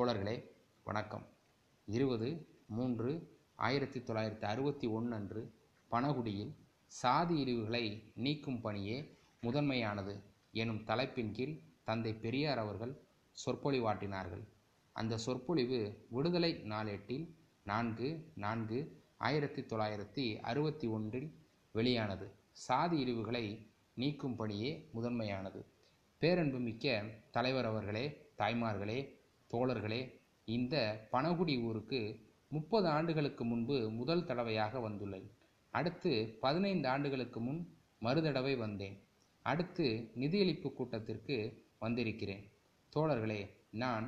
தோழர்களே வணக்கம். இருபது மூன்று ஆயிரத்தி தொள்ளாயிரத்தி அறுபத்தி ஒன்று அன்று பனகுடியில் சாதி இழிவுகளை நீக்கும் பணியே முதன்மையானது எனும் தலைப்பின் கீழ் தந்தை பெரியார் அவர்கள் சொற்பொழிவாட்டினார்கள் அந்த சொற்பொழிவு விடுதலை நாளேட்டில் நான்கு நான்கு ஆயிரத்தி தொள்ளாயிரத்தி அறுபத்தி ஒன்றில் வெளியானது. சாதி இழிவுகளை நீக்கும் பணியே முதன்மையானது. பேரன்புமிக்க தலைவர் அவர்களே தாய்மார்களே தோழர்களே இந்த பனகுடி ஊருக்கு முப்பது ஆண்டுகளுக்கு முன்பு முதல் தடவையாக வந்துள்ளேன். அடுத்து பதினைந்து ஆண்டுகளுக்கு முன் மறுதடவை வந்தேன். அடுத்து நிதியளிப்பு கூட்டத்திற்கு வந்திருக்கிறேன். தோழர்களே நான்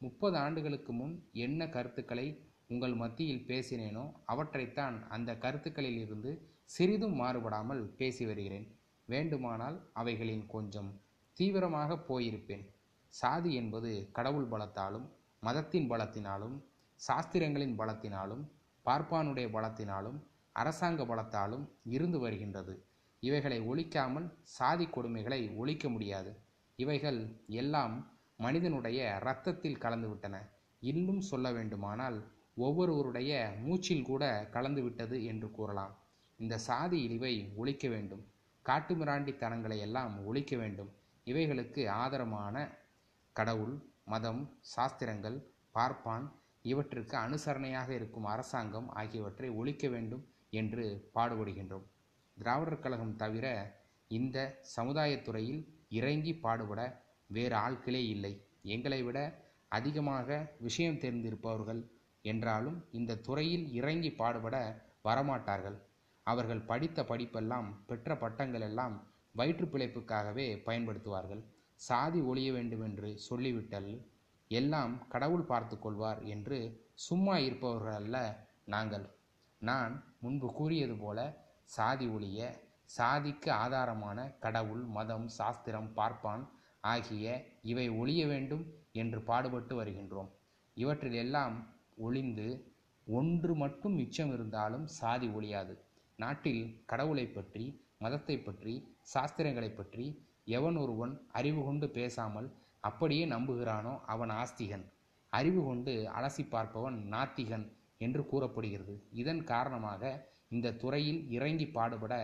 முப்பது ஆண்டுகளுக்கு முன் என்ன கருத்துக்களை உங்கள் மத்தியில் பேசினேனோ அவற்றைத்தான் அந்த கருத்துக்களில் இருந்து சிறிதும் மாறுபடாமல் பேசி வருகிறேன். வேண்டுமானால் அவைகளின் கொஞ்சம் தீவிரமாக போயிருப்பேன். சாதி என்பது கடவுள் பலத்தாலும் மதத்தின் பலத்தினாலும் சாஸ்திரங்களின் பலத்தினாலும் பார்ப்பானுடைய பலத்தினாலும் அரசாங்க பலத்தாலும் இருந்து வருகின்றது. இவைகளை ஒழிக்காமல் சாதி கொடுமைகளை ஒழிக்க முடியாது. இவைகள் எல்லாம் மனிதனுடைய இரத்தத்தில் கலந்துவிட்டன இன்னும் சொல்ல வேண்டுமானால் ஒவ்வொருவருடைய மூச்சில் கூட கலந்துவிட்டது என்று கூறலாம். இந்த சாதி இழிவை ஒழிக்க வேண்டும். காட்டுமிராண்டித்தனங்களை எல்லாம் ஒழிக்க வேண்டும். இவைகளுக்கு ஆதரமான கடவுள் மதம் சாஸ்திரங்கள் பார்ப்பான் இவற்றிற்கு அனுசரணையாக இருக்கும் அரசாங்கம் ஆகியவற்றை ஒழிக்க வேண்டும் என்று பாடுபடுகின்றோம். திராவிடர் கழகம் தவிர இந்த சமுதாயத்துறையில் இறங்கி பாடுபட வேறு ஆட்களே இல்லை. எங்களை விட அதிகமாக விஷயம் தெரிந்திருப்பவர்கள் என்றாலும் இந்த துறையில் இறங்கி பாடுபட வரமாட்டார்கள். அவர்கள் படித்த படிப்பெல்லாம் பெற்ற பட்டங்கள் எல்லாம் வயிற்று பிழைப்புக்காகவே பயன்படுத்துவார்கள். சாதி ஒழிய வேண்டும் என்று சொல்லிவிட்டல் எல்லாம் கடவுள் பார்த்து கொள்வார் என்று சும்மா இருப்பவர்கள் அல்ல நாங்கள். நான் முன்பு கூறியது போல சாதி ஒழிய சாதிக்கு ஆதாரமான கடவுள் மதம் சாஸ்திரம் பார்ப்பான் ஆகிய இவை ஒழிய வேண்டும் என்று பாடுபட்டு வருகின்றோம். இவற்றில் எல்லாம் ஒளிந்து ஒன்று மட்டும் மிச்சம் இருந்தாலும் சாதி ஒழியாது. நாட்டில் கடவுளை பற்றி மதத்தை பற்றி சாஸ்திரங்களை பற்றி எவன் ஒருவன் அறிவு கொண்டு பேசாமல் அப்படியே நம்புகிறானோ அவன் ஆஸ்திகன். அறிவு கொண்டு அலசி பார்ப்பவன் நாத்திகன் என்று கூறப்படுகிறது. இதன் காரணமாக இந்த துறையில் இறங்கி பாடுபட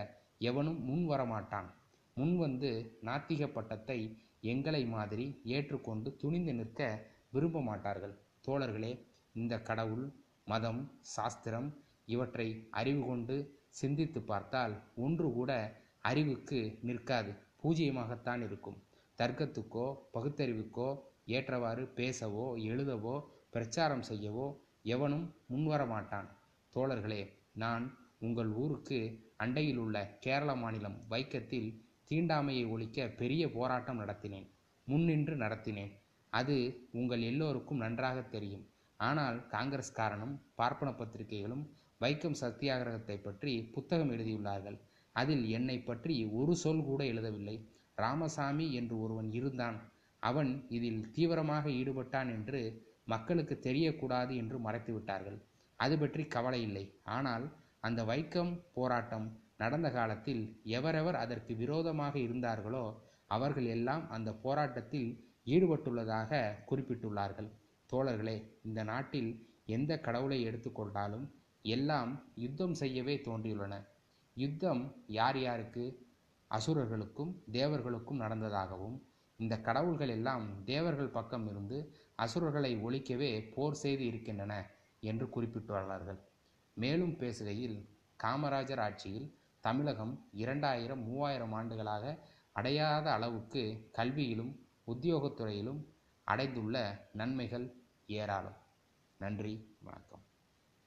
எவனும் முன் வரமாட்டான். முன் வந்து நாத்திக பட்டத்தை எங்களை மாதிரி ஏற்றுக்கொண்டு துணிந்து நிற்க விரும்ப மாட்டார்கள் தோழர்களே இந்த கடவுள் மதம் சாஸ்திரம் இவற்றை அறிவு கொண்டு சிந்தித்து பார்த்தால் ஒன்று கூட அறிவுக்கு நிற்காது. பூஜ்ஜியமாகத்தான் இருக்கும். தர்க்கத்துக்கோ பகுத்தறிவுக்கோ ஏற்றவாறு பேசவோ எழுதவோ பிரச்சாரம் செய்யவோ எவனும் முன்வர மாட்டான் தோழர்களே நான் உங்கள் ஊருக்கு அண்டையில் உள்ள கேரள மாநிலம் வைக்கத்தில் தீண்டாமையை ஒழிக்க பெரிய போராட்டம் நடத்தினேன். முன்னின்று நடத்தினேன். அது உங்கள் எல்லோருக்கும் நன்றாக தெரியும். ஆனால் காங்கிரஸ்காரனும் பார்ப்பன பத்திரிகைகளும் வைக்கம் சத்தியாகிரகத்தை பற்றி புத்தகம் எழுதியுள்ளார்கள். அதில் என்னை பற்றி ஒரு சொல் கூட எழுதவில்லை. ராமசாமி என்று ஒருவன் இருந்தான். அவன் இதில் தீவிரமாக ஈடுபட்டான் என்று மக்களுக்கு தெரியக்கூடாது என்று மறைத்து விட்டார்கள் அது பற்றி கவலை இல்லை. ஆனால் அந்த வைக்கம் போராட்டம் நடந்த காலத்தில் எவரெவர் அதற்கு விரோதமாக இருந்தார்களோ அவர்கள் எல்லாம் அந்த போராட்டத்தில் ஈடுபட்டுள்ளதாக குறிப்பிட்டுள்ளார்கள். தோழர்களே இந்த நாட்டில் எந்த கடவுளை எடுத்துக்கொண்டாலும் எல்லாம் யுத்தம் செய்யவே தோன்றியுள்ளன. யுத்தம் யார் யாருக்கு? அசுரர்களுக்கும் தேவர்களுக்கும் நடந்ததாகவும் இந்த கடவுள்கள் எல்லாம் தேவர்கள் பக்கம் இருந்து அசுரர்களை ஒழிக்கவே போர் செய்து இருக்கின்றன என்று குறிப்பிட்டுள்ளார்கள். மேலும் பேசுகையில் காமராஜர் ஆட்சியில் தமிழகம் இரண்டாயிரம் மூவாயிரம் ஆண்டுகளாக அடையாத அளவுக்கு கல்வியிலும் உத்தியோகத்துறையிலும் அடைந்துள்ள நன்மைகள் ஏராளம். நன்றி வணக்கம்.